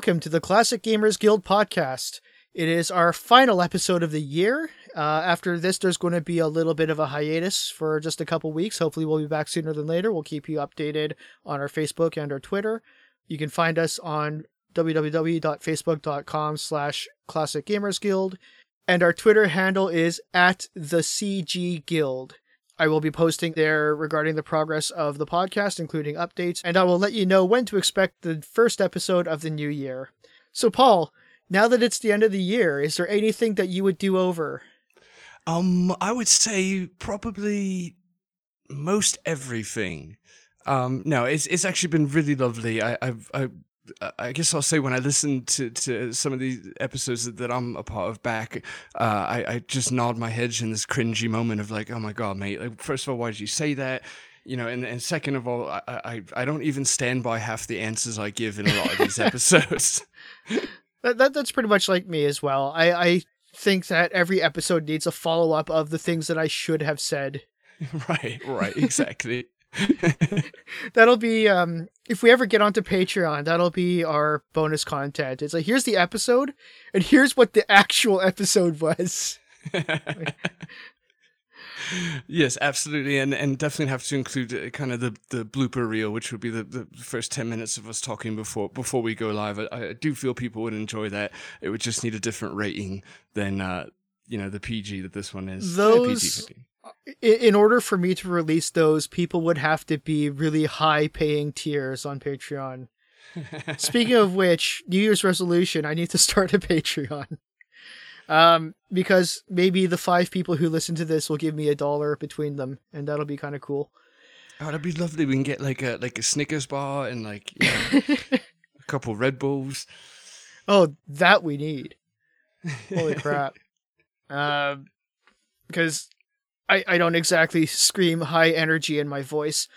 welcome to the Classic Gamers Guild podcast. It is our final episode of the year. Uh, after this, there's going to be a little bit of a hiatus for just a couple weeks. Hopefully, we'll be back sooner than later. We'll keep you updated on our Facebook and our Twitter. You can find us on www.facebook.com slash Classic Gamers Guild, and our Twitter handle is at the CG Guild. I will be posting there regarding the progress of the podcast, including updates, and I will let you know when to expect the first episode of the new year. So, Paul, now that it's the end of the year, is there anything that you would do over? Um, I would say probably most everything. Um, no, it's it's actually been really lovely. I, I've I, I guess I'll say when I listen to, to some of these episodes that, that I'm a part of back, uh, I, I just nod my head in this cringy moment of like, oh my god, mate! Like, first of all, why did you say that? You know, and, and second of all, I, I I don't even stand by half the answers I give in a lot of these episodes. that, that that's pretty much like me as well. I I think that every episode needs a follow up of the things that I should have said. right, right, exactly. that'll be um if we ever get onto Patreon, that'll be our bonus content. It's like here's the episode and here's what the actual episode was. yes, absolutely, and and definitely have to include uh, kind of the, the blooper reel, which would be the, the first ten minutes of us talking before before we go live. I, I do feel people would enjoy that. It would just need a different rating than uh, you know the PG that this one is. Those. In order for me to release those, people would have to be really high paying tiers on Patreon. Speaking of which, New Year's resolution, I need to start a Patreon. Um, because maybe the five people who listen to this will give me a dollar between them, and that'll be kind of cool. Oh, that'd be lovely. We can get like a like a Snickers bar and like you know, a couple Red Bulls. Oh, that we need. Holy crap! Um, because I I don't exactly scream high energy in my voice.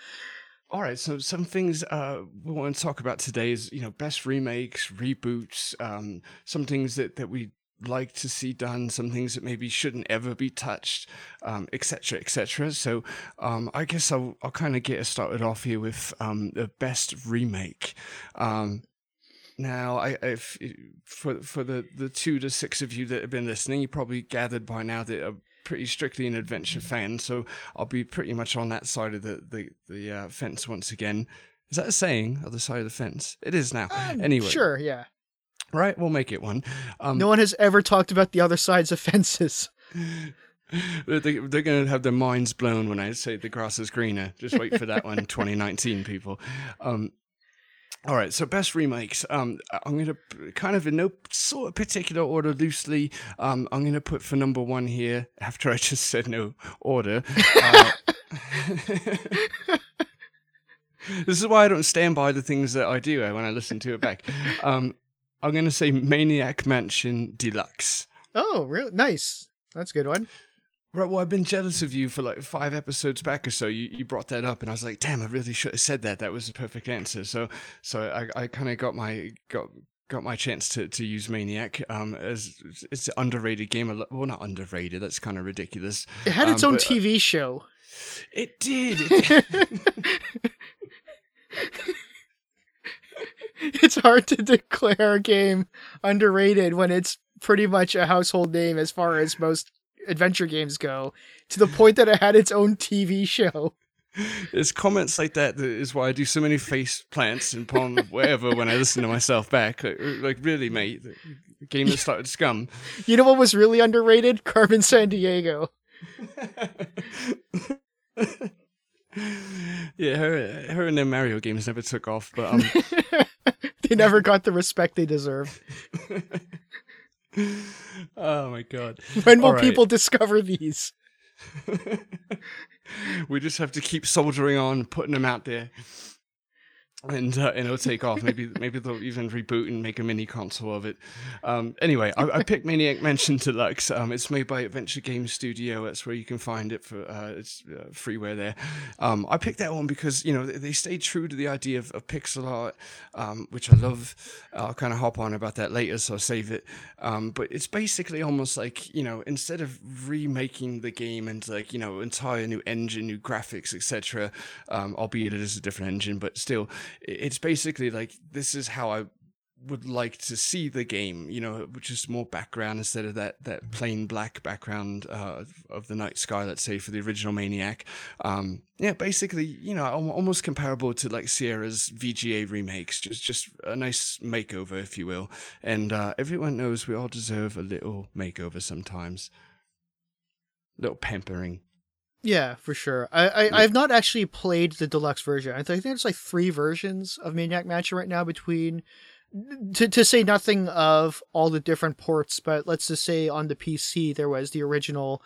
All right, so some things uh, we want to talk about today is you know best remakes, reboots, um, some things that that we like to see done, some things that maybe shouldn't ever be touched, etc., um, etc. Et so um, I guess I'll, I'll kind of get us started off here with um, the best remake. Um, now, I, if, for for the, the two to six of you that have been listening, you probably gathered by now that pretty strictly an adventure fan, so I'll be pretty much on that side of the the, the uh, fence once again. Is that a saying? Other side of the fence? It is now. Um, anyway, sure, yeah. Right, we'll make it one. Um, no one has ever talked about the other sides of fences. they're, they're going to have their minds blown when I say the grass is greener. Just wait for that one, 2019, people. Um, all right, so best remakes. Um, I'm going to kind of in no sort of particular order, loosely. Um, I'm going to put for number one here after I just said no order. Uh, this is why I don't stand by the things that I do uh, when I listen to it back. Um, I'm going to say Maniac Mansion Deluxe. Oh, really? Nice. That's a good one. Right. Well, I've been jealous of you for like five episodes back or so. You, you brought that up, and I was like, damn, I really should have said that. That was the perfect answer. So, so I, I kind of got my got got my chance to, to use Maniac um, as it's an underrated game. Well, not underrated. That's kind of ridiculous. It had its um, own but, TV show. It did. It did. it's hard to declare a game underrated when it's pretty much a household name as far as most adventure games go, to the point that it had its own TV show. It's comments like that that is why I do so many face plants and palm whatever when I listen to myself back. Like, like really, mate, the game that started SCUMM. You know what was really underrated? Carmen Sandiego. yeah, her her and their Mario games never took off, but um, they never got the respect they deserve. oh my god! When will right. people discover these? we just have to keep soldiering on, putting them out there and uh, and it'll take off. Maybe maybe they'll even reboot and make a mini console of it. Um, anyway, I, I, picked Maniac Mansion Deluxe. Um, it's made by Adventure Game Studio. That's where you can find it for uh, it's uh, freeware there. Um, I picked that one because you know they, they stayed true to the idea of, of pixel art, um, which I love. I'll kind of hop on about that later, so I'll save it. Um, but it's basically almost like you know instead of remaking the game and like you know entire new engine, new graphics, etc. Um, albeit it is a different engine, but still it's basically like this is how I would like to see the game, you know, which is more background instead of that that plain black background uh, of the night sky, let's say, for the original Maniac. Um, yeah, basically, you know, almost comparable to like Sierra's VGA remakes, just just a nice makeover, if you will. And uh, everyone knows we all deserve a little makeover sometimes, A little pampering. Yeah, for sure. I, I yeah. I've not actually played the deluxe version. I think there's like three versions of Maniac Mansion right now between to to say nothing of all the different ports, but let's just say on the PC there was the original,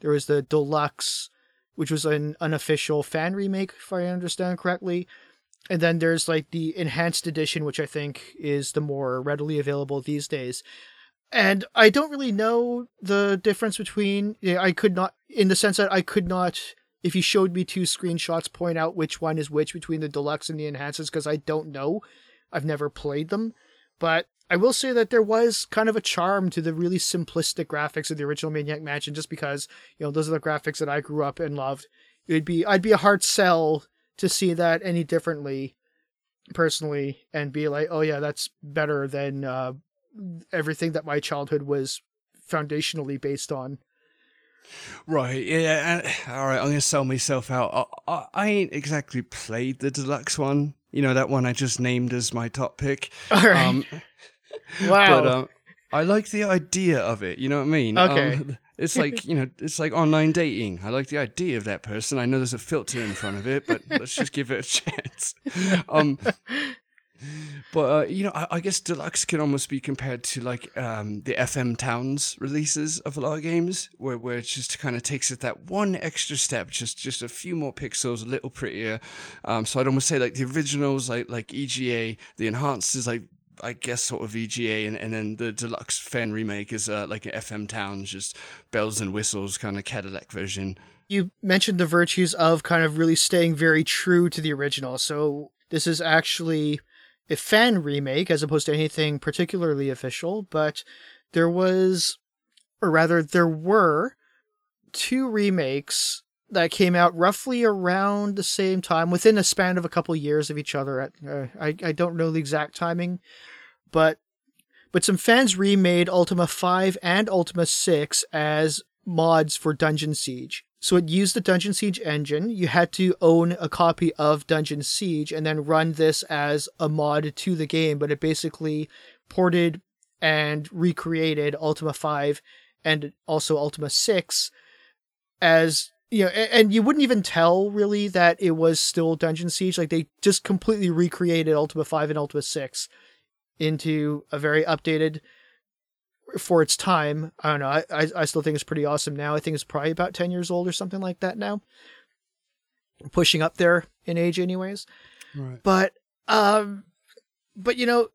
there was the deluxe, which was an unofficial fan remake, if I understand correctly, and then there's like the enhanced edition, which I think is the more readily available these days. And I don't really know the difference between. I could not, in the sense that I could not, if you showed me two screenshots, point out which one is which between the deluxe and the enhanced, because I don't know I've never played them, but I will say that there was kind of a charm to the really simplistic graphics of the original Maniac Mansion, just because you know those are the graphics that I grew up and loved. It would be I'd be a hard sell to see that any differently, personally, and be like, oh yeah, that's better than uh, everything that my childhood was foundationally based on. Right, yeah, all right. I'm gonna sell myself out. I, I, I ain't exactly played the deluxe one, you know that one I just named as my top pick. All right. Um, wow. But um, I like the idea of it. You know what I mean? Okay. Um, it's like you know, it's like online dating. I like the idea of that person. I know there's a filter in front of it, but let's just give it a chance. Um, but uh, you know, I, I, guess deluxe can almost be compared to like um, the FM Towns releases of a lot of games, where where it just kind of takes it that one extra step, just just a few more pixels, a little prettier. Um, so I'd almost say like the originals, like like EGA, the enhanced is like I guess sort of EGA, and, and then the deluxe fan remake is uh, like an FM Towns, just bells and whistles kind of Cadillac version. You mentioned the virtues of kind of really staying very true to the original. So this is actually a fan remake as opposed to anything particularly official, but there was, or rather, there were two remakes that came out roughly around the same time, within a span of a couple years of each other. Uh, I I don't know the exact timing, but but some fans remade Ultima 5 and Ultima 6 as mods for Dungeon Siege. So it used the Dungeon Siege engine. You had to own a copy of Dungeon Siege and then run this as a mod to the game, but it basically ported and recreated Ultima 5 and also Ultima 6 as you know, and you wouldn't even tell really that it was still Dungeon Siege. Like they just completely recreated Ultima 5 and Ultima 6 into a very updated for its time. I don't know. I, I, I still think it's pretty awesome now. I think it's probably about 10 years old or something like that now. Pushing up there in age anyways. Right. But um but you know,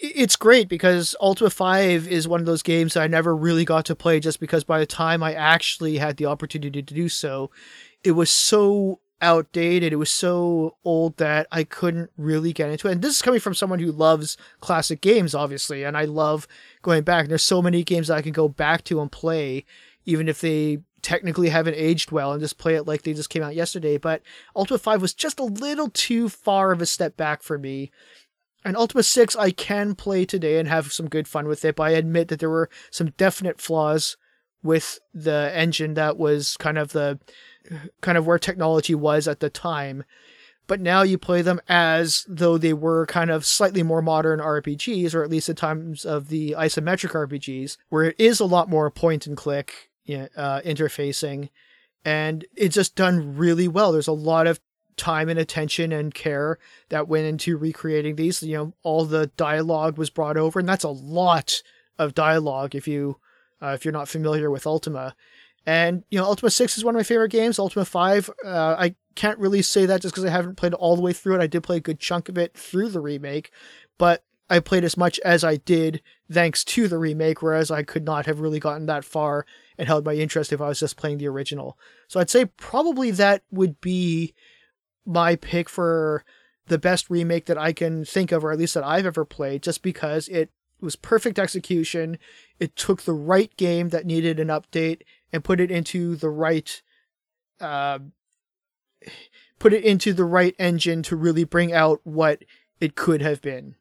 it's great because Ultima 5 is one of those games that I never really got to play just because by the time I actually had the opportunity to do so, it was so outdated. It was so old that I couldn't really get into it. And this is coming from someone who loves classic games, obviously, and I love going back. There's so many games I can go back to and play, even if they technically haven't aged well and just play it like they just came out yesterday. But Ultima 5 was just a little too far of a step back for me. And Ultima 6 I can play today and have some good fun with it, but I admit that there were some definite flaws with the engine that was kind of the kind of where technology was at the time. But now you play them as though they were kind of slightly more modern RPGs, or at least at times of the isometric RPGs, where it is a lot more point and click uh, interfacing, and it's just done really well. There's a lot of time and attention and care that went into recreating these. You know, all the dialogue was brought over, and that's a lot of dialogue if you uh, if you're not familiar with Ultima. And you know, Ultima Six is one of my favorite games. Ultima Five, uh, I can't really say that just because I haven't played all the way through it. I did play a good chunk of it through the remake, but I played as much as I did thanks to the remake, whereas I could not have really gotten that far and held my interest if I was just playing the original. So I'd say probably that would be my pick for the best remake that I can think of, or at least that I've ever played, just because it was perfect execution. It took the right game that needed an update and put it into the right uh, put it into the right engine to really bring out what it could have been.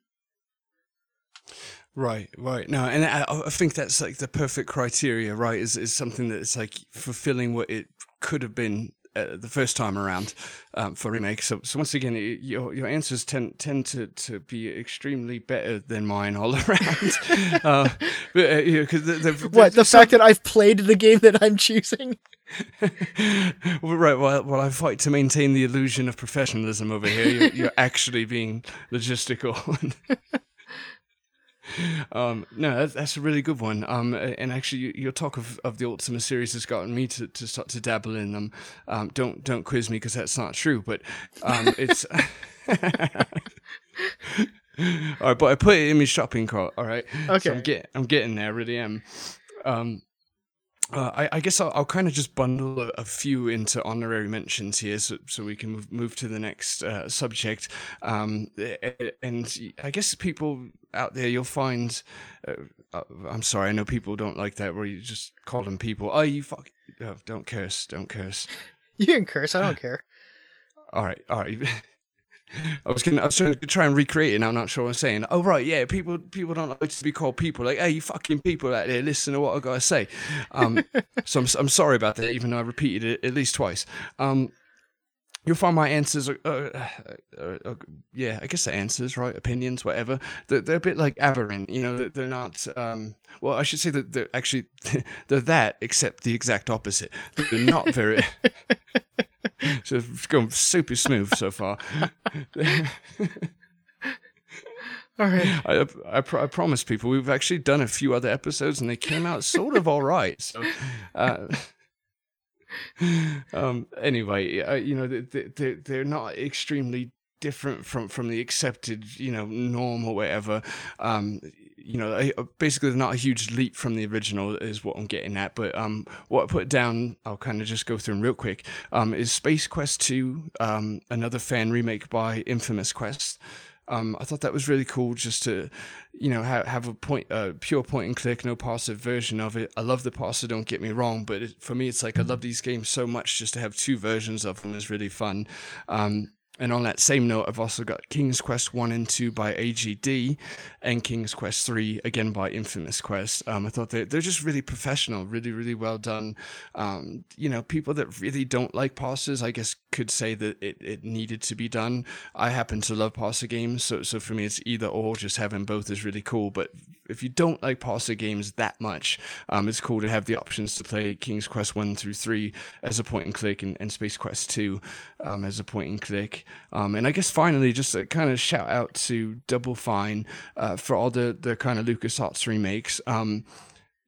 Right, right. No, and I, I think that's like the perfect criteria, right? Is is something that's like fulfilling what it could have been uh, the first time around um, for remake. So, so once again, your your answers tend tend to, to be extremely better than mine all around. uh, but, uh, you know, cause the, the, what the fact that I've played the game that I'm choosing. right. Well, while I fight to maintain the illusion of professionalism over here, you're, you're actually being logistical. um, no, that's, that's, a really good one. Um, and actually, your talk of, of the Ultima series has gotten me to, to start to dabble in them. Um, don't don't quiz me because that's not true, but um, it's. all right, but I put it in my shopping cart. All right. Okay. So I'm getting I'm getting there. Really am. Uh, I, I, guess I'll, I'll, kind of just bundle a, a, few into honorary mentions here, so, so we can move, move to the next uh, subject. Um, and I guess people out there, you'll find. Uh, uh, I'm sorry, I know people don't like that, where you just call them people. Oh, you fuck! Oh, don't curse! Don't curse! You can curse. I don't care. all right, all right. I was gonna, I was trying to try and recreate it, and I'm not sure what I'm saying. Oh right, yeah, people people don't like to be called people. Like, hey, you fucking people out there, listen to what I gotta say. Um, so I'm I'm sorry about that, even though I repeated it at least twice. Um, you'll find my answers are, uh, uh, uh, yeah, I guess the answers, right? Opinions, whatever. They're, they're a bit like aberrant, you know. They're not. Um, well, I should say that they're actually they're that, except the exact opposite. They're not very. so it's gone super smooth so far. All right. I, I, I, promise people we've actually done a few other episodes and they came out sort of all right. So, uh, um, anyway, uh, you know, they, they, they're not extremely different from from the accepted you know norm or whatever um you know basically not a huge leap from the original is what i'm getting at but um what i put down i'll kind of just go through them real quick um is space quest 2 um another fan remake by infamous quest um, I thought that was really cool just to, you know, have, have a point, uh, pure point and click, no parser version of it. I love the parser, don't get me wrong, but it, for me, it's like I love these games so much. Just to have two versions of them is really fun. Um, and on that same note, I've also got King's Quest 1 and 2 by AGD and King's Quest 3 again by Infamous Quest. Um, I thought they're, they're just really professional, really, really well done. Um, you know, people that really don't like parsers, I guess, could say that it, it needed to be done. I happen to love parser games, so, so for me, it's either or, just having both is really cool. But if you don't like parser games that much, um, it's cool to have the options to play King's Quest 1 through 3 as a point and click and, and Space Quest 2 um, as a point and click. Um, and I guess finally, just a kind of shout out to Double Fine uh, for all the, the kind of LucasArts remakes. Um,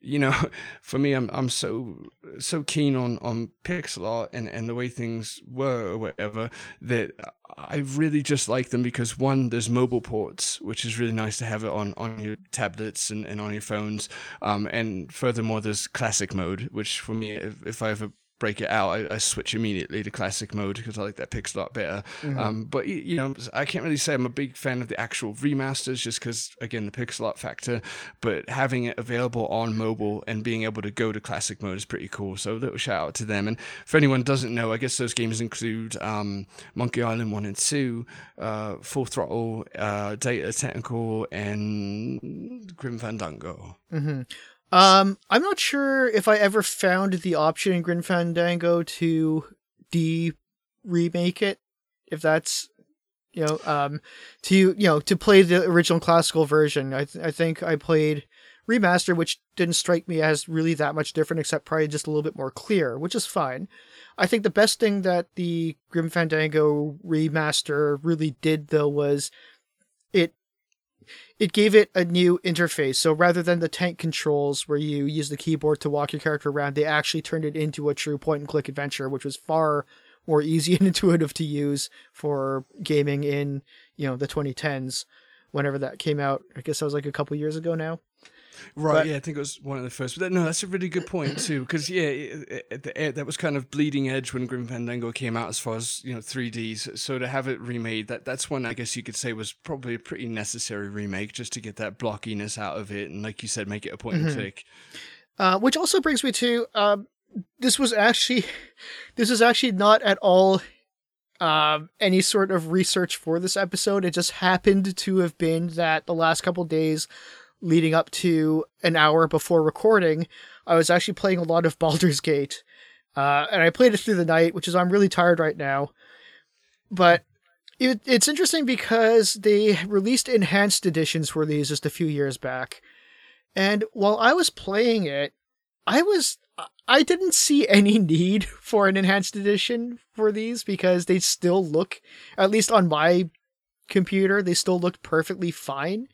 you know, for me, I'm I'm so so keen on on pixel art and and the way things were or whatever that I really just like them because one, there's mobile ports, which is really nice to have it on on your tablets and, and on your phones, um, and furthermore, there's classic mode, which for me, if, if I ever break it out, I, I, switch immediately to classic mode because I like that pixel art better. Mm-hmm. Um, but you know, I can't really say I'm a big fan of the actual remasters just because again the pixel art factor. But having it available on mobile and being able to go to classic mode is pretty cool. So a little shout out to them. And for anyone doesn't know, I guess those games include um, Monkey Island one and two, uh, Full Throttle, uh, Day of the Tentacle, and Grim Fandango. Mm-hmm. Um, I'm not sure if I ever found the option in Grim Fandango to de remake it. If that's you know um to you know to play the original classical version. I th- I think I played remaster, which didn't strike me as really that much different, except probably just a little bit more clear, which is fine. I think the best thing that the Grim Fandango remaster really did though was it gave it a new interface. So rather than the tank controls where you use the keyboard to walk your character around, they actually turned it into a true point and click adventure, which was far more easy and intuitive to use for gaming in, you know, the 2010s whenever that came out. I guess that was like a couple years ago now. Right. But, yeah, I think it was one of the first. But no, that's a really good point too, because yeah, it, it, it, that was kind of bleeding edge when Grim Fandango came out, as far as you know, 3Ds. So to have it remade, that that's one I guess you could say was probably a pretty necessary remake, just to get that blockiness out of it, and like you said, make it a point mm-hmm. and click. Uh, which also brings me to um, this was actually this is actually not at all um, any sort of research for this episode. It just happened to have been that the last couple days leading up to an hour before recording, I was actually playing a lot of Baldur's Gate. Uh, and I played it through the night, which is I'm really tired right now. But it, it's interesting because they released enhanced editions for these just a few years back. And while I was playing it, I was I didn't see any need for an enhanced edition for these because they still look at least on my computer, they still look perfectly fine.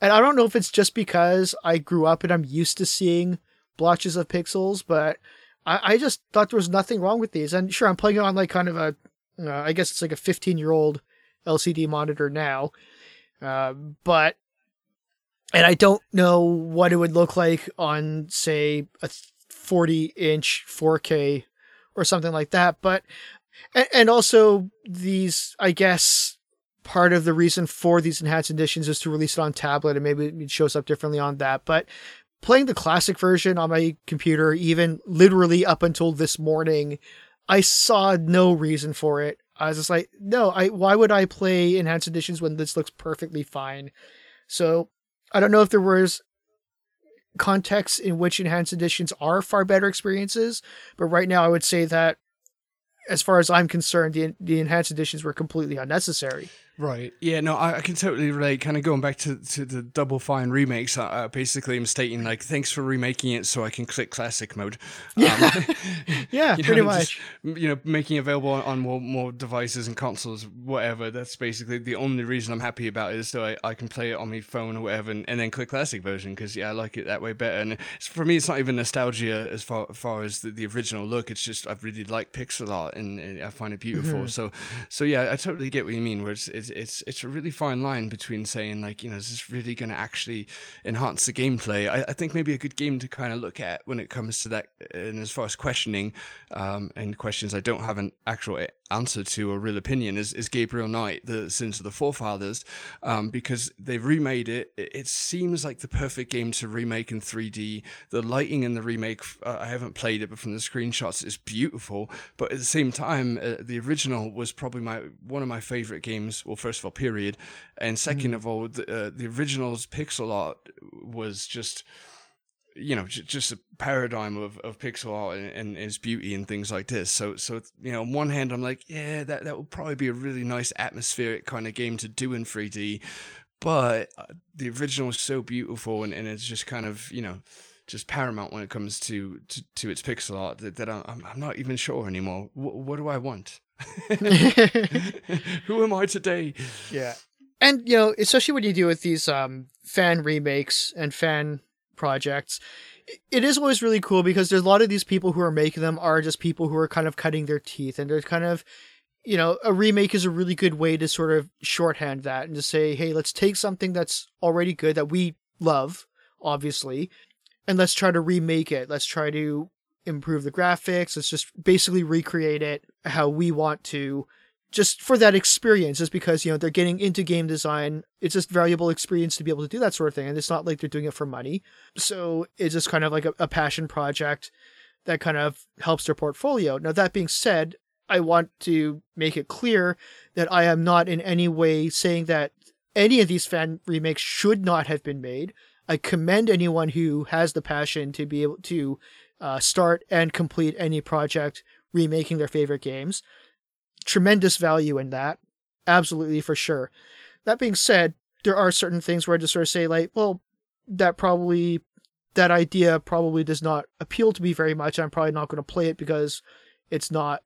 And I don't know if it's just because I grew up and I'm used to seeing blotches of pixels, but I, I just thought there was nothing wrong with these. And sure, I'm playing it on like kind of a, uh, I guess it's like a 15 year old LCD monitor now. Uh, but, and I don't know what it would look like on, say, a 40 inch 4K or something like that. But, and, and also these, I guess, part of the reason for these enhanced editions is to release it on tablet and maybe it shows up differently on that. But playing the classic version on my computer, even literally up until this morning, I saw no reason for it. I was just like, no, I why would I play enhanced editions when this looks perfectly fine? So I don't know if there was contexts in which enhanced editions are far better experiences, but right now I would say that as far as I'm concerned, the the enhanced editions were completely unnecessary. Right. Yeah. No, I, I, can totally relate. Kind of going back to, to the Double Fine remakes. Uh, basically, I'm stating like, thanks for remaking it so I can click classic mode. Yeah. Um, yeah. pretty know, much. Just, you know, making available on, on, more more devices and consoles, whatever. That's basically the only reason I'm happy about it is so I, I can play it on my phone or whatever, and, and then click classic version because yeah, I like it that way better. And for me, it's not even nostalgia as far far as the, the original look. It's just I really like pixel art and, and I find it beautiful. Mm-hmm. So so yeah, I totally get what you mean. Where it's, it's it's it's a really fine line between saying like you know is this really going to actually enhance the gameplay? I, I, think maybe a good game to kind of look at when it comes to that and as far as questioning um, and questions i don't have an actual answer to a real opinion is, is Gabriel Knight, the Sins of the Forefathers, um, because they've remade it. It seems like the perfect game to remake in 3D. The lighting in the remake, uh, I haven't played it, but from the screenshots, it's beautiful. But at the same time, uh, the original was probably my one of my favorite games. Well, first of all, period, and second mm. of all, the, uh, the original's pixel art was just you know j- just a paradigm of, of pixel art and, and, its beauty and things like this. So so you know on one hand i'm like yeah that that would probably be a really nice atmospheric kind of game to do in 3d but uh, the original is so beautiful and, and it's just kind of you know just paramount when it comes to to, to its pixel art that, that I'm, I'm not even sure anymore. W- what do i want? Who am i today? Yeah. And you know especially when you deal with these um fan remakes and fan projects. It is always really cool because there's a lot of these people who are making them are just people who are kind of cutting their teeth and they're kind of you know a remake is a really good way to sort of shorthand that and to say hey let's take something that's already good that we love obviously and let's try to remake it. Let's try to improve the graphics. Let's just basically recreate it how we want to just for that experience, just because you know they're getting into game design. It's just valuable experience to be able to do that sort of thing, and it's not like they're doing it for money. So it's just kind of like a, a passion project that kind of helps their portfolio. Now that being said, I want to make it clear that I am not in any way saying that any of these fan remakes should not have been made. I commend anyone who has the passion to be able to uh, start and complete any project remaking their favorite games tremendous value in that. Absolutely, for sure. That being said, there are certain things where I just sort of say, like, well, that probably, that idea probably does not appeal to me very much. I'm probably not going to play it because it's not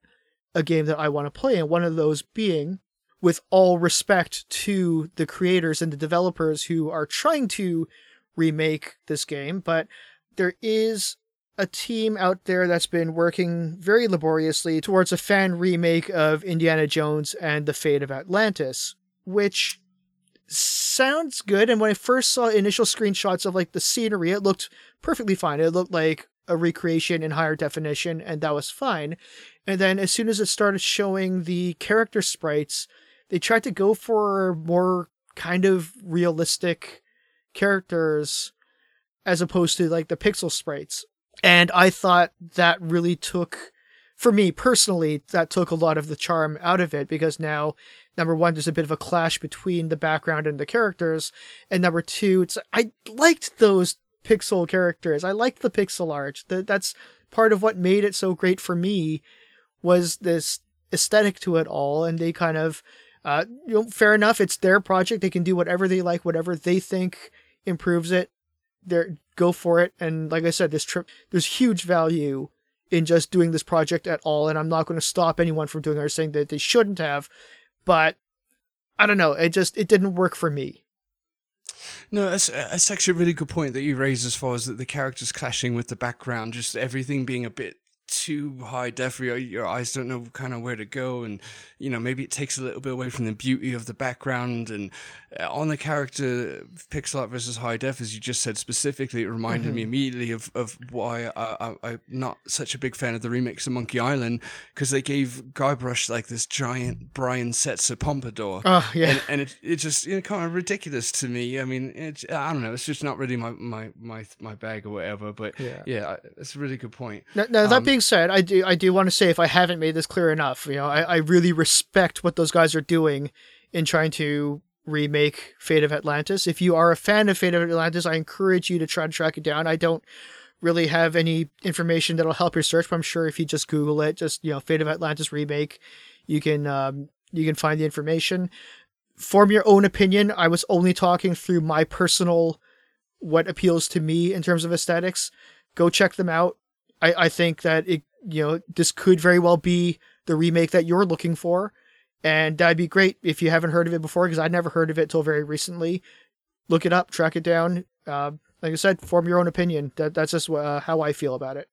a game that I want to play. And one of those being, with all respect to the creators and the developers who are trying to remake this game, but there is a team out there that's been working very laboriously towards a fan remake of Indiana Jones and the Fate of Atlantis, which sounds good. And when I first saw initial screenshots of like the scenery, it looked perfectly fine. It looked like a recreation in higher definition, and that was fine. And then as soon as it started showing the character sprites, they tried to go for more kind of realistic characters as opposed to like the pixel sprites and I thought that really took for me personally, that took a lot of the charm out of it because now, number one, there's a bit of a clash between the background and the characters, and number two, it's I liked those pixel characters. I liked the pixel art. That's part of what made it so great for me was this aesthetic to it all, and they kind of, uh, you know, fair enough. It's their project. They can do whatever they like, whatever they think improves it. There, go for it. And like I said, this trip, there's huge value in just doing this project at all. And I'm not going to stop anyone from doing it or saying that they shouldn't have, but I don't know. It just, it didn't work for me. No, that's, that's actually a really good point that you raise as far as the characters clashing with the background, just everything being a bit too high def your, your eyes don't know kind of where to go and you know maybe it takes a little bit away from the beauty of the background and uh, on the character pixel art versus high def as you just said specifically it reminded mm-hmm. me immediately of, of why I, am not such a big fan of the remix of monkey island because they gave guybrush like this giant brian setzer pompadour. Oh yeah. And, and it, it just you know kind of ridiculous to me. I mean it, i don't know it's just not really my my my, my bag or whatever but yeah. yeah it's a really good point. Now, now that um, being said, I do I do want to say if I haven't made this clear enough, you know, I, I really respect what those guys are doing in trying to remake Fate of Atlantis. If you are a fan of Fate of Atlantis, I encourage you to try to track it down. I don't really have any information that'll help your search, but I'm sure if you just Google it, just you know, Fate of Atlantis remake, you can um, you can find the information. Form your own opinion. I was only talking through my personal what appeals to me in terms of aesthetics. Go check them out. I, I think that it you know this could very well be the remake that you're looking for, and that'd be great if you haven't heard of it before because I'd never heard of it till very recently. Look it up, track it down. Uh, like I said, form your own opinion. That that's just uh, how I feel about it.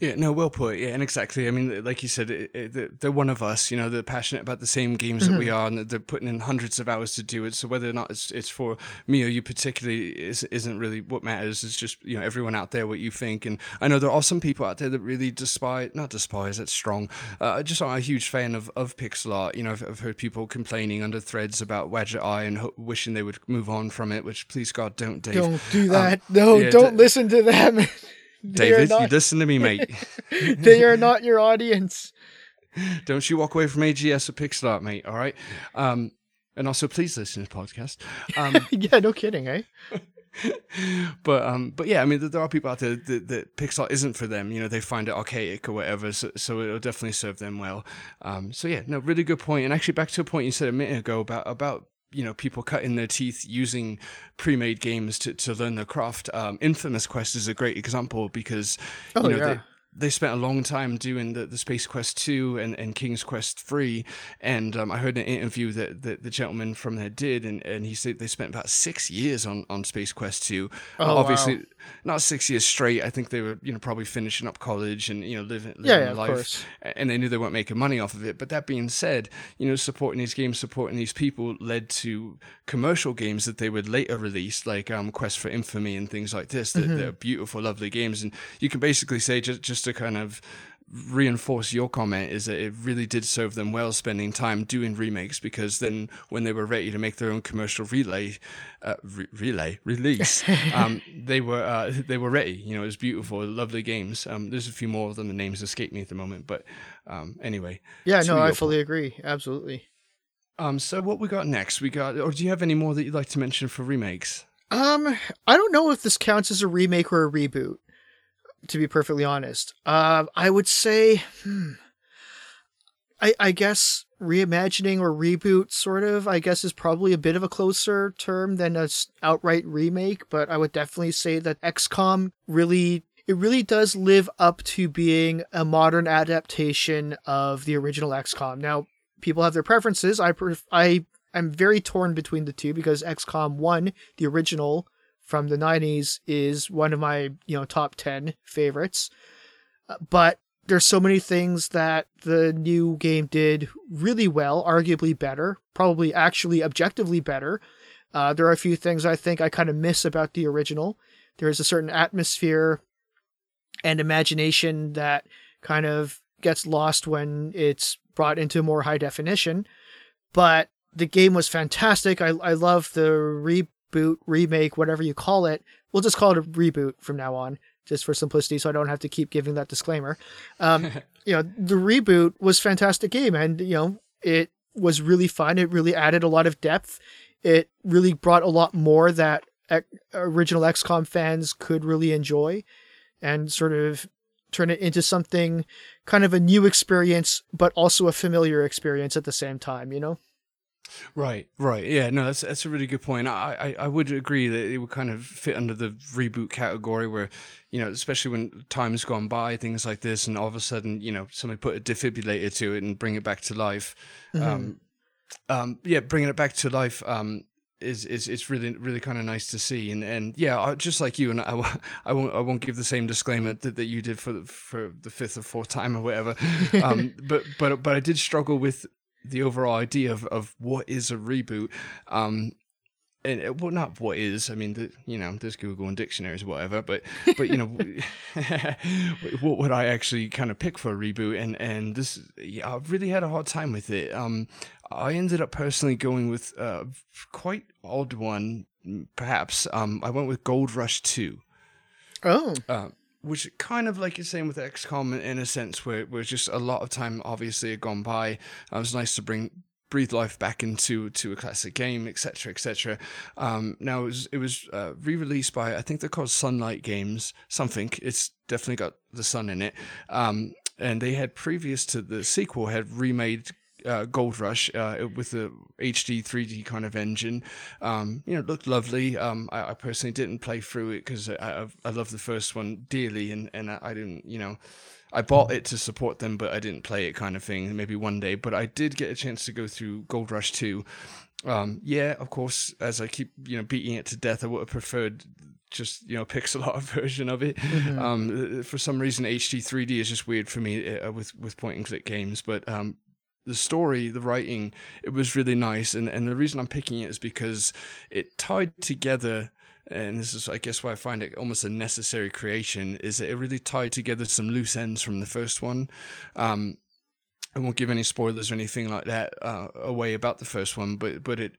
Yeah, no, well put. Yeah, and exactly. I mean, like you said, it, it, they're one of us. You know, they're passionate about the same games mm-hmm. that we mm-hmm. are, and they're putting in hundreds of hours to do it. So whether or not it's it's for me or you particularly is, isn't really what matters. It's just you know everyone out there what you think. And I know there are some people out there that really despise, not despise, that's strong. Uh, just aren't a huge fan of of pixel art. You know, I've, I've heard people complaining under threads about Wadjet Eye and ho- wishing they would move on from it. Which please God, don't, Dave. Don't do that. Um, no, yeah, don't d- listen to them. David, not, you listen to me, mate. they are not your audience. Don't you walk away from AGS or Pixel Art, mate. All right. Um, and also, please listen to the podcast. Um, yeah, no kidding, eh? but um, but yeah, I mean, there are people out there that, that pixel art isn't for them. You know, they find it archaic or whatever, so, so it'll definitely serve them well. Um, so yeah, no, really good point. And actually, back to a point you said a minute ago about about you know people cutting their teeth using pre-made games to, to learn their craft um, infamous quest is a great example because oh, you know yeah. they, they spent a long time doing the, the Space Quest 2 and, and King's Quest 3. And um, I heard an interview that, that the gentleman from there did, and, and he said they spent about six years on, on Space Quest 2. Oh, Obviously, wow. Not six years straight. I think they were, you know, probably finishing up college and, you know, living, living yeah, yeah, life. And they knew they weren't making money off of it. But that being said, you know, supporting these games, supporting these people led to commercial games that they would later release, like um, Quest for Infamy and things like this. That, mm-hmm. They're beautiful, lovely games. And you can basically say, just, just to kind of reinforce your comment is that it really did serve them well spending time doing remakes because then when they were ready to make their own commercial relay uh, re- relay release um, they were uh, they were ready. You know it was beautiful lovely games. Um, there's a few more of them. The names escape me at the moment but um, anyway yeah no i fully point. agree. Absolutely. Um so what we got next? We got or do you have any more that you'd like to mention for remakes? Um i don't know if this counts as a remake or a reboot to be perfectly honest. Uh, I would say, hmm, I, I guess reimagining or reboot, sort of, I guess is probably a bit of a closer term than a outright remake, but I would definitely say that XCOM really. It really does live up to being a modern adaptation of the original XCOM. Now, people have their preferences. I pref- I I'm very torn between the two because XCOM 1, the original, from the 90s is one of my, you know, top 10 favorites. Uh, but there's so many things that the new game did really well, arguably better, probably actually objectively better. Uh, there are a few things I think I kind of miss about the original. There's a certain atmosphere and imagination that kind of gets lost when it's brought into more high definition. But the game was fantastic. I, I love the re boot, remake, whatever you call it. We'll just call it a reboot from now on. just for simplicity, so I don't have to keep giving that disclaimer. Um, you know, the reboot was fantastic game, and you know, it was really fun. It really added a lot of depth. It really brought a lot more that original XCOM fans could really enjoy, and sort of turn it into something kind of a new experience, but also a familiar experience at the same time. You know. Right, right, yeah, no, that's that's a really good point. I, I, I would agree that it would kind of fit under the reboot category, where you know, especially when time's gone by, things like this, and all of a sudden, you know, somebody put a defibrillator to it and bring it back to life. Mm-hmm. Um, um, yeah, bringing it back to life. Um, is is it's really really kind of nice to see and and yeah just like you and I, I won't I won't give the same disclaimer that, that you did for the, for the fifth or fourth time or whatever um but but but I did struggle with the overall idea of, of what is a reboot. Um, and uh, well, not what is. I mean, the, you know, there's Google and dictionaries, whatever. But but you know, what would I actually kind of pick for a reboot? And and this, yeah, I really had a hard time with it. Um, I ended up personally going with a quite odd one, perhaps. Um, I went with Gold Rush Two. Oh. Uh, which kind of like you're saying with XCOM in a sense, where where just a lot of time obviously had gone by. It was nice to bring breathe life back into to a classic game, etc., etc. Um, now it was it was uh, re-released by I think they're called Sunlight Games, something. It's definitely got the sun in it. Um, and they had previous to the sequel had remade uh, Gold Rush uh, with the HD 3D kind of engine. Um, you know, it looked lovely. Um, I, I, personally didn't play through it because I, I love the first one dearly, and and I, I didn't, you know. I bought it to support them, but I didn't play it, kind of thing. Maybe one day, but I did get a chance to go through Gold Rush 2. Um, yeah, of course, as I keep you know beating it to death, I would have preferred just you know a pixel art version of it. Mm-hmm. Um, for some reason, HD 3D is just weird for me uh, with with point and click games, but um, the story, the writing, it was really nice. And, and the reason I'm picking it is because it tied together, and this is, I guess, why I find it almost a necessary creation, is that it really tied together some loose ends from the first one. Um, I won't give any spoilers or anything like that uh, away about the first one, but but it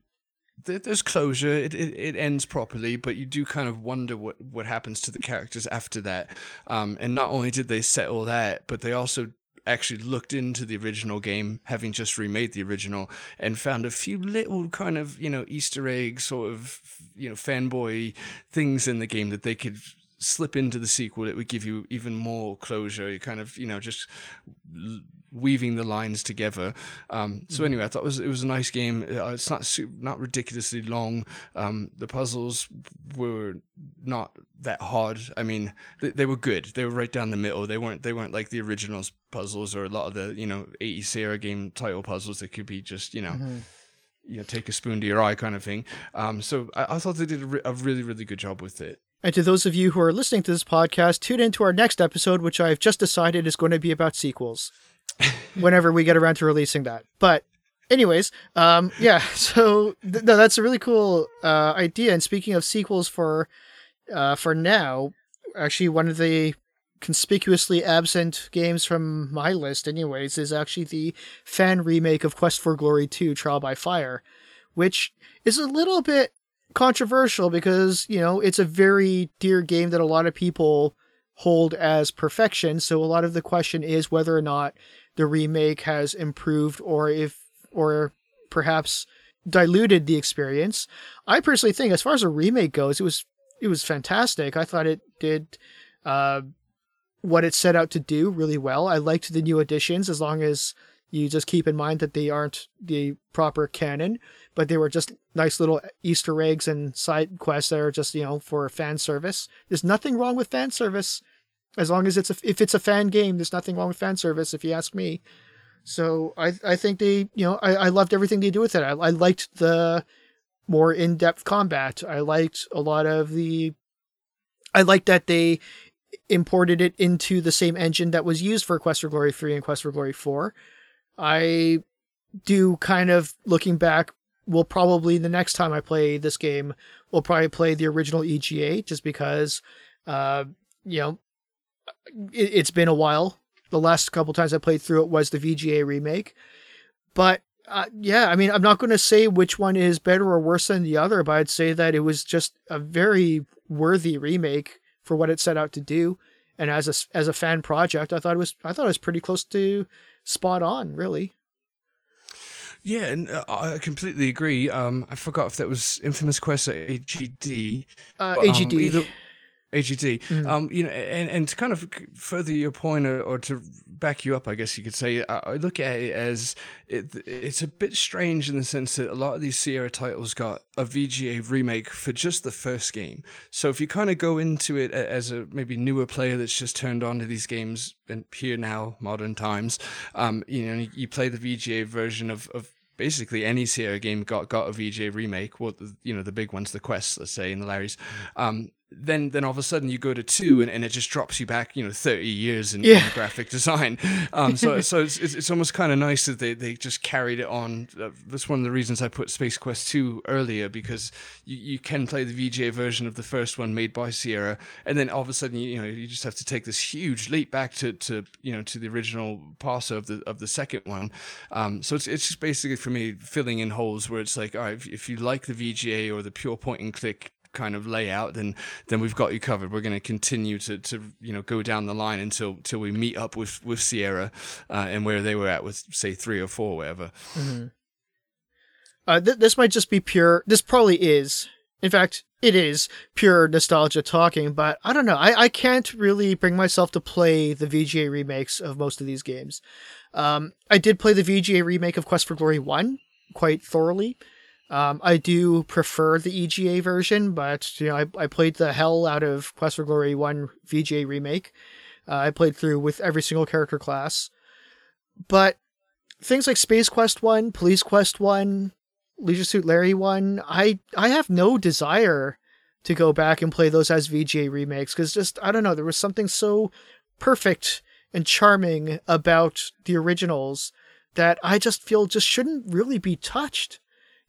there's closure. It, it, it ends properly, but you do kind of wonder what what happens to the characters after that. Um, and not only did they settle that, but they also actually looked into the original game, having just remade the original, and found a few little kind of you know Easter egg sort of you know fanboy things in the game that they could slip into the sequel that would give you even more closure. You kind of you know just weaving the lines together. Um, so mm-hmm. anyway, I thought it was it was a nice game. Uh, it's not not ridiculously long. Um, the puzzles were not that hard. I mean, they, they, were good. They were right down the middle. They weren't they weren't like the originals puzzles or a lot of the you know 80 Sierra game title puzzles that could be just you know. Mm-hmm. You know, take a spoon to your eye, kind of thing. Um, so I, I thought they did a, re- a really, really good job with it. And to those of you who are listening to this podcast, tune in to our next episode, which I've just decided is going to be about sequels whenever we get around to releasing that. But anyways, um, yeah, so th- no, that's a really cool uh, idea. And speaking of sequels for uh, for now, actually one of the conspicuously absent games from my list, anyways, is actually the fan remake of Quest for Glory 2: Trial by Fire, which is a little bit controversial because you know it's a very dear game that a lot of people hold as perfection. So a lot of the question is whether or not the remake has improved or if or perhaps diluted the experience. I personally think as far as a remake goes, it was it was fantastic. I thought it did uh, what it set out to do really well. I liked the new additions as long as you just keep in mind that they aren't the proper canon, but they were just nice little Easter eggs and side quests that are just, you know, for fan service. There's nothing wrong with fan service as long as it's a, if it's a fan game, there's nothing wrong with fan service, if you ask me. So I I think they you know I, I loved everything they do with it. I, I liked the more in depth combat. I liked a lot of the. I liked that they imported it into the same engine that was used for Quest for Glory 3 and Quest for Glory 4. I do kind of looking back will probably the next time I play this game will probably play the original EGA just because uh you know it, has been a while. The last couple times I played through it was the VGA remake, but uh, yeah, I mean, I'm not going to say which one is better or worse than the other, but I'd say that it was just a very worthy remake for what it set out to do. And as a as a fan project, I thought it was I thought it was pretty close to spot on, really. Yeah, and uh, I completely agree. Um, I forgot if that was Infamous Quest or AGD. Uh, but, um, AGD. either- AGD. Mm. Um, you know, and, and to kind of further your point, or, or to back you up, I guess you could say, I, I look at it as it, it's a bit strange in the sense that a lot of these Sierra titles got a VGA remake for just the first game. So if you kind of go into it as a maybe newer player that's just turned on to these games and here now, modern times, um, you know, you play the VGA version of, of basically any Sierra game got got a VGA remake. Well, the, you know, the big ones, the quests, let's say, and the Larry's. Um, then, then all of a sudden you go to two, and, and it just drops you back, you know, thirty years in, in graphic design. Um, so, so it's, it's, it's almost kind of nice that they, they just carried it on. Uh, that's one of the reasons I put Space Quest two earlier because you, you can play the VGA version of the first one made by Sierra, and then all of a sudden you, you know you just have to take this huge leap back to, to you know to the original parser of the of the second one. Um, so it's it's just basically for me filling in holes where it's like, all right, if, if you like the VGA or the pure point and click kind of layout, then then we've got you covered. We're going to continue to to you know go down the line until till we meet up with with Sierra uh, and where they were at with say three or four, whatever. Uh, th- this might just be pure. This probably is. In fact, it is pure nostalgia talking. But I don't know. I, I can't really bring myself to play the VGA remakes of most of these games. Um, I did play the VGA remake of Quest for Glory One quite thoroughly. Um, I do prefer the EGA version, but you know I, I played the hell out of Quest for Glory One VGA remake. Uh, I played through with every single character class, but things like Space Quest One, Police Quest One, Leisure Suit Larry One, I I have no desire to go back and play those as VGA remakes because just I don't know there was something so perfect and charming about the originals that I just feel just shouldn't really be touched.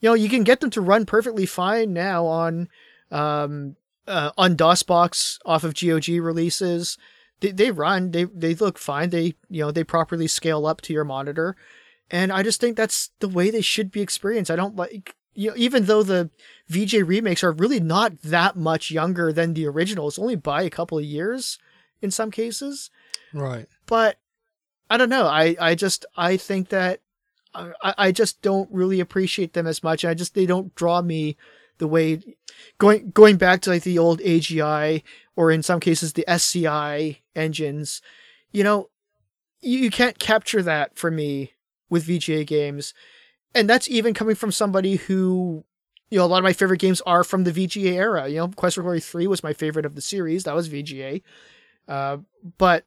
You know, you can get them to run perfectly fine now on um uh, on DOSBox off of GOG releases. They they run, they they look fine. They you know, they properly scale up to your monitor. And I just think that's the way they should be experienced. I don't like you know, even though the VGA remakes are really not that much younger than the originals, only by a couple of years in some cases Right. but I don't know. I, I just I think that I, I just don't really appreciate them as much. I just they don't draw me the way going going back to like the old AGI or in some cases the SCI engines. You know, you, you can't capture that for me with VGA games, and that's even coming from somebody who. You know, a lot of my favorite games are from the VGA era. You know, Quest for Glory 3 was my favorite of the series. That was VGA. Uh, but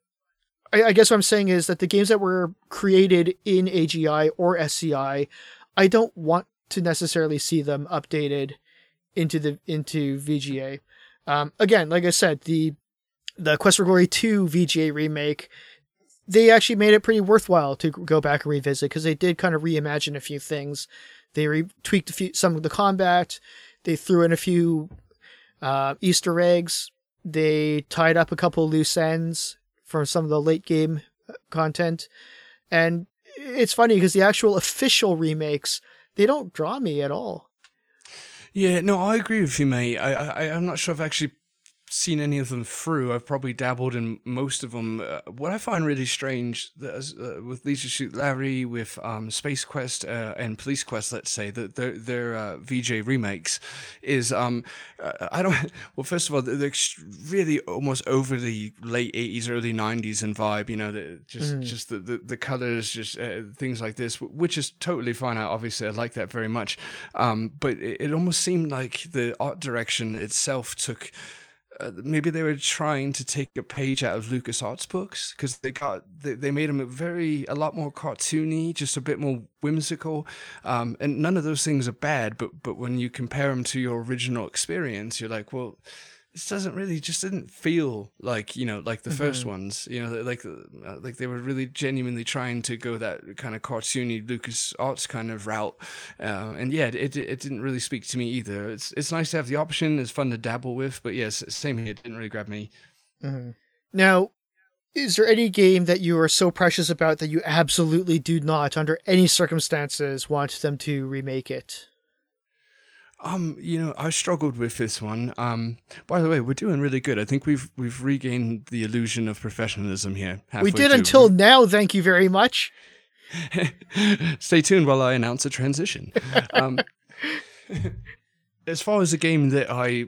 I, I guess what I'm saying is that the games that were created in AGI or SCI, I don't want to necessarily see them updated into the into VGA. Um, again, like I said, the the Quest for Glory 2 VGA remake, they actually made it pretty worthwhile to go back and revisit because they did kind of reimagine a few things. They re- tweaked a few some of the combat. They threw in a few uh, Easter eggs. They tied up a couple loose ends from some of the late game uh, content. And it's funny because the actual official remakes, they don't draw me at all. Yeah, no, I agree with you, mate. I, I, I'm not sure I've actually seen any of them through. I've probably dabbled in most of them. Uh, what I find really strange uh, with Leisure Suit Larry, with um, Space Quest uh, and Police Quest, let's say that they're, they're uh, VGA remakes, is um, uh, I don't. Well, first of all, they're really almost over the late '80s, early '90s in vibe. You know, the, just just the, the the colors, just uh, things like this, which is totally fine. I obviously I like that very much, um, but it, it almost seemed like the art direction itself took uh, maybe they were trying to take a page out of LucasArts books because they got they, they made them very a lot more cartoony, just a bit more whimsical, um, and none of those things are bad. But but when you compare them to your original experience, you're like, well, this doesn't really just didn't feel like you know like the first ones. You know, like uh, like they were really genuinely trying to go that kind of cartoony LucasArts kind of route, uh, and yeah, it, it it didn't really speak to me either. It's it's nice to have the option. It's fun to dabble with, but yes, same here. It didn't really grab me. Now, is there any game that you are so precious about that you absolutely do not, under any circumstances, want them to remake it? Um, you know, I struggled with this one. Um, by the way, we're doing really good. I think we've we've regained the illusion of professionalism here. We did through. until now. Thank you very much. Stay tuned while I announce a transition. Um, as far as a game that I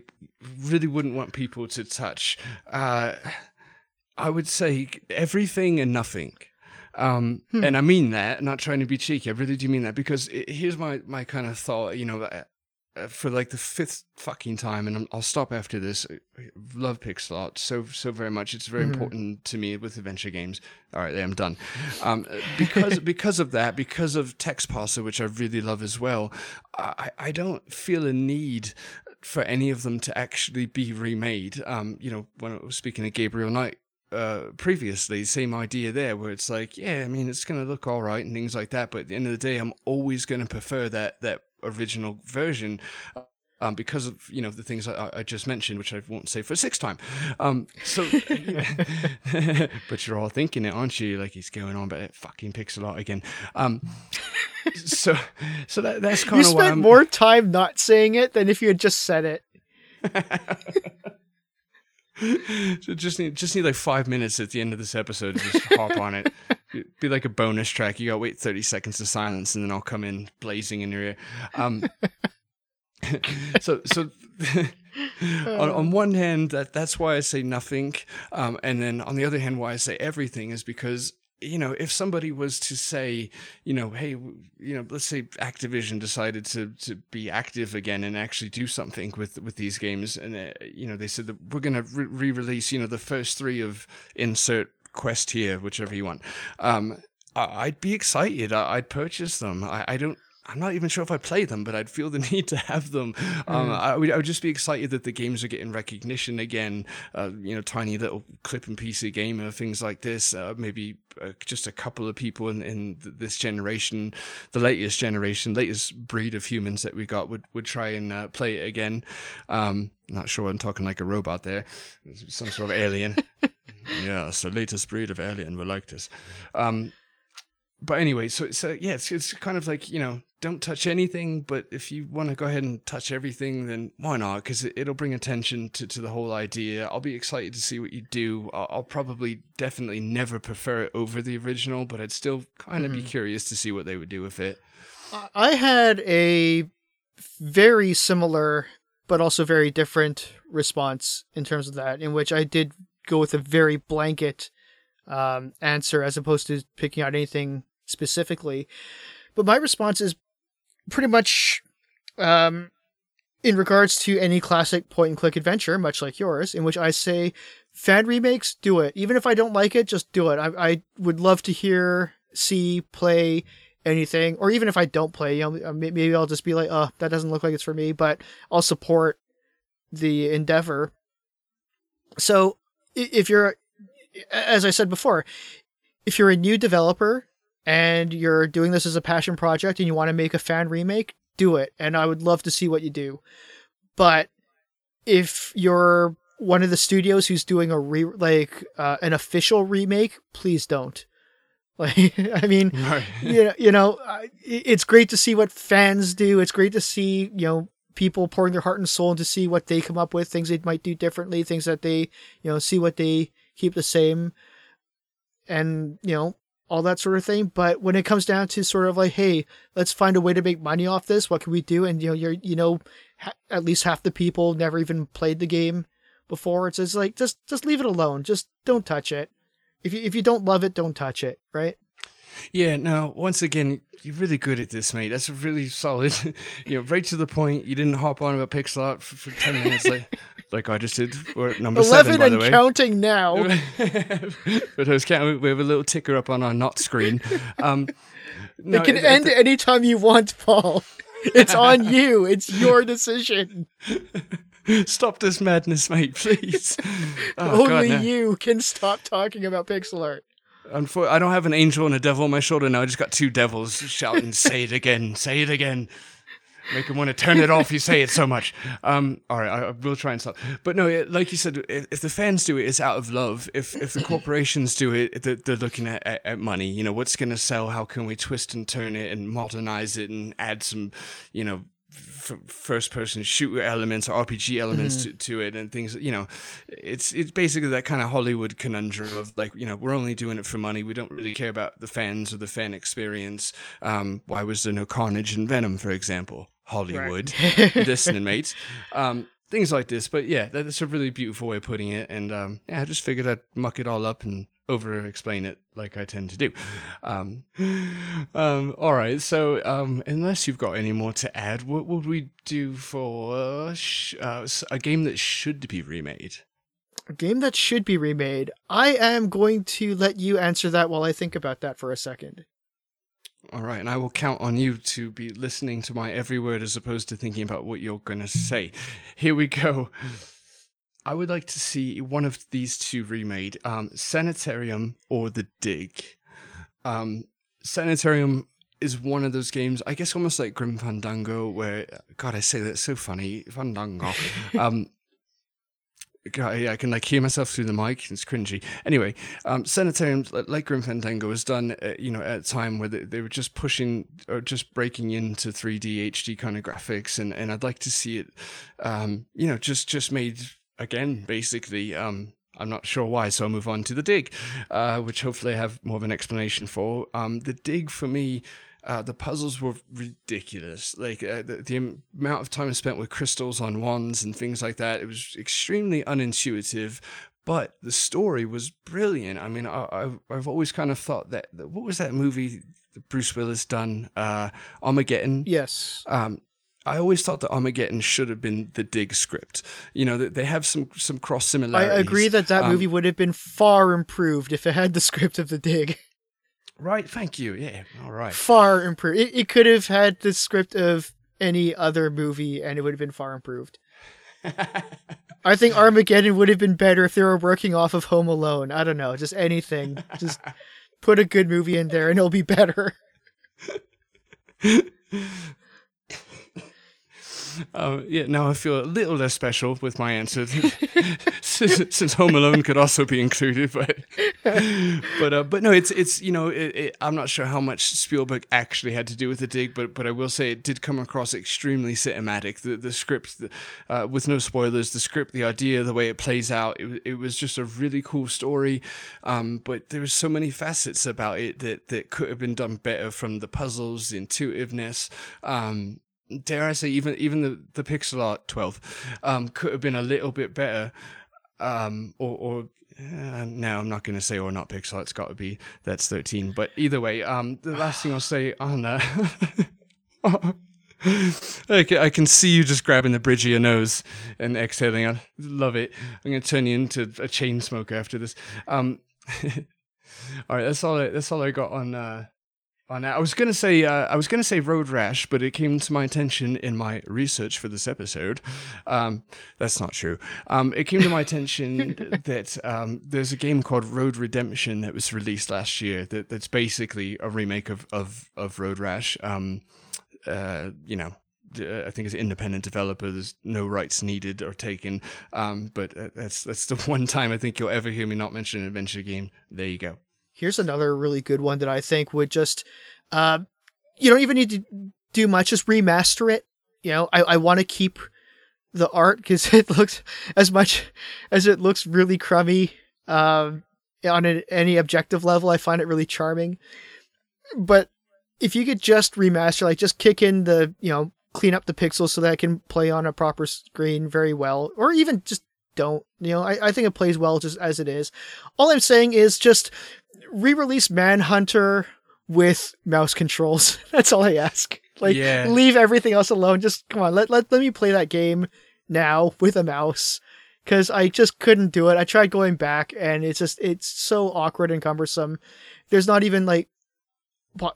really wouldn't want people to touch, uh, I would say everything and nothing. Um, hmm. And I mean that, not trying to be cheeky. I really do mean that because it, here's my, my kind of thought. You know, for like the fifth fucking time, and I'll stop after this. I love pixel art so so very much. It's very mm-hmm. important to me with adventure games. All right, I'm done. Um, because because of that, because of text parser, which I really love as well. I I don't feel a need for any of them to actually be remade. Um, you know, when I was speaking to Gabriel Knight uh, previously, same idea there, where it's like, yeah, I mean, it's going to look all right and things like that, but at the end of the day, I'm always going to prefer that that original version. Um, because of you know the things I, I, just mentioned, which I won't say for a sixth time. Um, so, but you're all thinking it, aren't you? Like he's going on about that fucking pixel art again. Um, so, so that, that's kind of. You spent more time not saying it than if you had just said it. so just need just need like five minutes at the end of this episode to just hop on it. Be like a bonus track. You got to wait thirty seconds of silence, and then I'll come in blazing in your ear. Um, so so on, on, one hand, that that's why I say nothing, um, and then on the other hand, why I say everything is because you know, if somebody was to say, you know, hey, you know, let's say Activision decided to to be active again and actually do something with with these games, and uh, you know, they said that we're going to re release, you know, the first three of insert quest here, whichever you want. Um, I'd be excited. I'd purchase them. I, I don't I'm not even sure if I play them, but I'd feel the need to have them. Mm. Um, I, would, I, would, just be excited that the games are getting recognition again. Uh, you know, tiny little clip and PC gamer, things like this. Uh, maybe uh, just a couple of people in, in this generation, the latest generation, latest breed of humans that we got would, would try and uh, play it again. Um, not sure I'm talking like a robot there, some sort of alien. yeah, it's the latest breed of alien. We like this. Um, but anyway, so so yeah, it's, it's kind of like you know, don't touch anything. But if you want to go ahead and touch everything, then why not? Because it, will bring attention to, to the whole idea. I'll be excited to see what you do. I'll, I'll probably definitely never prefer it over the original, but I'd still kind of mm-hmm. be curious to see what they would do with it. I had a very similar, but also very different response in terms of that, in which I did go with a very blanket um, answer as opposed to picking out anything specifically. But my response is pretty much um, in regards to any classic point and click adventure, much like yours, in which I say, fan remakes, do it. Even if I don't like it, just do it. I, I would love to hear, see, play anything, or even if I don't play, you know, maybe I'll just be like, oh, that doesn't look like it's for me, but I'll support the endeavor. So if you're as I said before, if you're a new developer and you're doing this as a passion project and you want to make a fan remake, do it. And I would love to see what you do. But if you're one of the studios who's doing a re like uh, an official remake, please don't. Like, I mean, right. you know, you know, it's great to see what fans do. It's great to see, you know, people pouring their heart and soul into see what they come up with, things they might do differently, things that they, you know, see what they keep the same and you know all that sort of thing. But when it comes down to sort of like hey let's find a way to make money off this what can we do? And you know you're you know ha- at least half the people never even played the game before. It's just like just just leave it alone. Just don't touch it. If you if you don't love it don't touch it right yeah, now once again, you're really good at this, mate. That's really solid. you know, right to the point. You didn't hop on about pixel art for, for 10 minutes like, like I just did. At number 11 seven, by the way. counting now. but I was counting, we have a little ticker up on our not screen. Um, no, it can it, end it, anytime you want, Paul. It's on you. It's your decision. Stop this madness, mate, please. Oh, Only God, no. you can stop talking about pixel art. Unfor- I don't have an angel and a devil on my shoulder now. I just got two devils shouting, "Say it again! Say it again!" Make him want to turn it off. You say it so much. Um, all right, I, I will try and stop. But no, like you said, if, if, the fans do it, it's out of love. If if the corporations do it, they're, they're looking at, at, at, money. You know, what's going to sell? How can we twist and turn it and modernize it and add some, you know, f- first person shooter elements or RPG elements Mm-hmm. to, to it and things you know it's it's basically that kind of Hollywood conundrum of like you know we're only doing it for money. We don't really care about the fans or the fan experience. Um, why was there no Carnage and Venom for example? Hollywood. Listening mates. Um, things like this. But yeah that's a really beautiful way of putting it. And um, yeah I just figured I'd muck it all up and over explain it like I tend to do. Um, um, all right, so um, unless you've got any more to add, what would we do for uh, sh- uh, a game that should be remade? A game that should be remade. I am going to let you answer that while I think about that for a second. All right, and I will count on you to be listening to my every word as opposed to thinking about what you're going to say. Here we go. I would like to see one of these two remade um, Sanitarium or The Dig. Um, Sanitarium is one of those games, I guess almost like Grim Fandango, where, God, I say that so funny. Fandango. um, God, I can like hear myself through the mic. It's cringy. Anyway, um, Sanitarium, like Grim Fandango, was done, uh, you know, at a time where they, they were just pushing or just breaking into 3D HD kind of graphics, and, and I'd like to see it, um, you know, just just made again, basically. Um, I'm not sure why, so I'll move on to the dig, uh, which hopefully I have more of an explanation for. Um, the dig for me. Uh, the puzzles were ridiculous. Like uh, the, the amount of time I spent with crystals on wands and things like that, it was extremely unintuitive. But the story was brilliant. I mean, I, I've, I've always kind of thought that, that what was that movie that Bruce Willis done? Uh, Armageddon. Yes. Um, I always thought that Armageddon should have been the dig script. You know, that they have some some cross similarities. I agree that that Um, movie would have been far improved if it had the script of The Dig. Right. Thank you. Yeah. All right. Far improved. It, it could have had the script of any other movie and it would have been far improved. I think Armageddon would have been better if they were working off of Home Alone. I don't know, just anything. Just put a good movie in there and it'll be better. Um, yeah, now I feel a little less special with my answer, since, since Home Alone could also be included. But, but, uh, but no, it's it's you know, it, it, I'm not sure how much Spielberg actually had to do with the dig, but but I will say it did come across extremely cinematic. The the script, the, uh, with no spoilers, the script, the idea, the way it plays out, it, it was just a really cool story. Um, but there was so many facets about it that that could have been done better, from the puzzles, the intuitiveness. Um, dare I say, even even the the pixel art twelve um, could have been a little bit better. Um, or or uh, I'm not going to say or not pixel. It's got to be that's thirteen. But either way, um, the last thing I'll say on that. Okay, I can see you just grabbing the bridge of your nose and exhaling. I love it. I'm going to turn you into a chain smoker after this. Um, all right, that's all. I, that's all I got on uh, on that. I was gonna say uh, I was gonna say road rash, but it came to my attention in my research for this episode. Um, that's not true. Um, it came to my attention that um, there's a game called Road Redemption that was released last year. That that's basically a remake of of of Road Rash. Um, uh, you know. uh, I think it's an independent developer. There's no rights needed or taken. Um, but uh, that's that's the one time I think you'll ever hear me not mention an adventure game. There you go. Here's another really good one that I think would just, uh, you don't even need to do much, just remaster it. You know, I, I want to keep the art because it looks as much as it looks really crummy um, on any objective level. I find it really charming. But if you could just remaster, like just kick in the, you know, clean up the pixels so that it can play on a proper screen very well, or even just don't, you know, I, I think it plays well just as it is. All I'm saying is just re-release Manhunter with mouse controls. That's all I ask. Like Yeah. leave everything else alone. Just come on, let let, let me play that game now with a mouse. Cause I just couldn't do it. I tried going back and it's just it's so awkward and cumbersome. There's not even like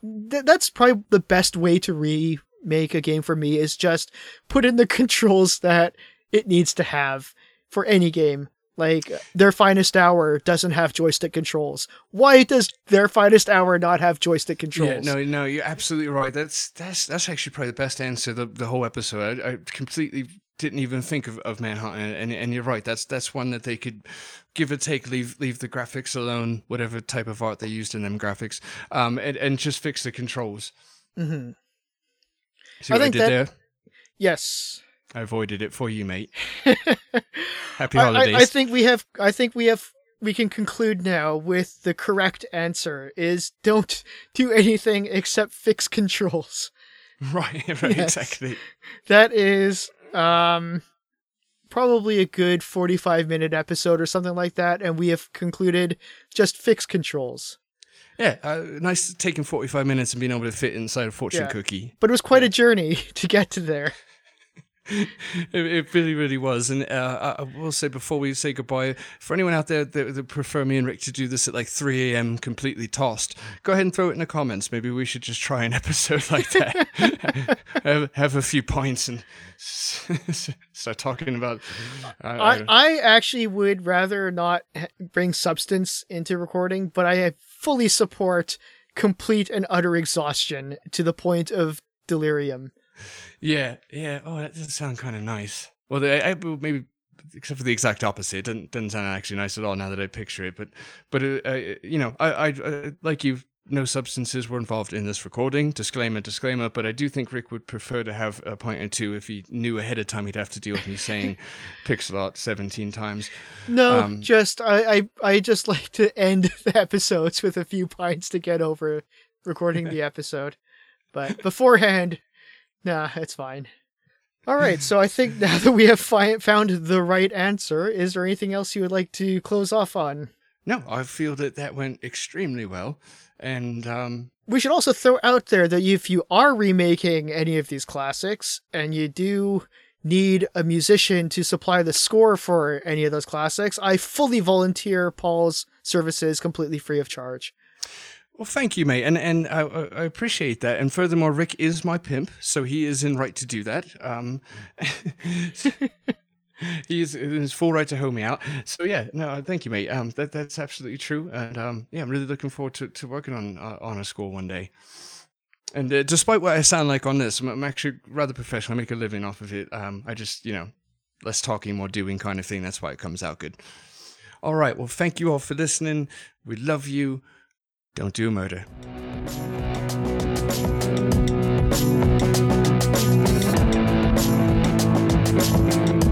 that's probably the best way to remake a game for me is just put in the controls that it needs to have for any game. Like their finest hour doesn't have joystick controls. Why does their finest hour not have joystick controls? Yeah, no, no, you're absolutely right. That's that's that's actually probably the best answer the the whole episode. I, I completely didn't even think of, of Manhunt, and, and you're right. That's that's one that they could give or take, leave leave the graphics alone, whatever type of art they used in them graphics, um, and and just fix the controls. hmm See I what I, think did that- there? Yes. I avoided it for you, mate. Happy I- I- holidays. I, think we have. I think we have. We can conclude now with the correct answer: is don't do anything except fix controls. right, right, Yes. exactly. That is um probably a good forty-five minute episode or something like that, and we have concluded just fix controls. Yeah, uh, nice taking 45 minutes and being able to fit inside a fortune Yeah. cookie. But it was quite a journey to get to there. it, it really, really was. And uh, I I will say before we say goodbye, for anyone out there that, that prefer me and Ric to do this at like 3 a.m. completely tossed, go ahead and throw it in the comments. Maybe we should just try an episode like that. have, have a few points and start talking about. Uh, I, I actually would rather not bring substance into recording, but I fully support complete and utter exhaustion to the point of delirium. Yeah, yeah. Oh, that does sound kind of nice. Well, the, I, maybe except for the exact opposite. It doesn't, doesn't sound actually nice at all now that I picture it. But, but uh, uh, you know, I, I uh, like you. No substances were involved in this recording. Disclaimer, disclaimer. But I do think Ric would prefer to have a point or two if he knew ahead of time he'd have to deal with me saying pixel art 17 times. No, Um, just I, I I just like to end the episodes with a few pints to get over recording the episode. But beforehand, nah, it's fine. All right, so I think now that we have fi- found the right answer, is there anything else you would like to close off on? No, I feel that that went extremely well. And um, We should also throw out there that if you are remaking any of these classics and you do need a musician to supply the score for any of those classics, I fully volunteer Paul's services completely free of charge. Well, thank you, mate, and and I, I appreciate that. And furthermore, Ric is my pimp, so he is in right to do that. Um, he is in his full right to hoe me out. So yeah, no, thank you, mate. Um, that that's absolutely true, and um, yeah, I'm really looking forward to, to working on uh, on a score one day. And uh, despite what I sound like on this, I'm, I'm actually rather professional. I make a living off of it. Um, I just you know, less talking, more doing kind of thing. That's why it comes out good. All right. Well, thank you all for listening. We love you. Don't do murder. Thank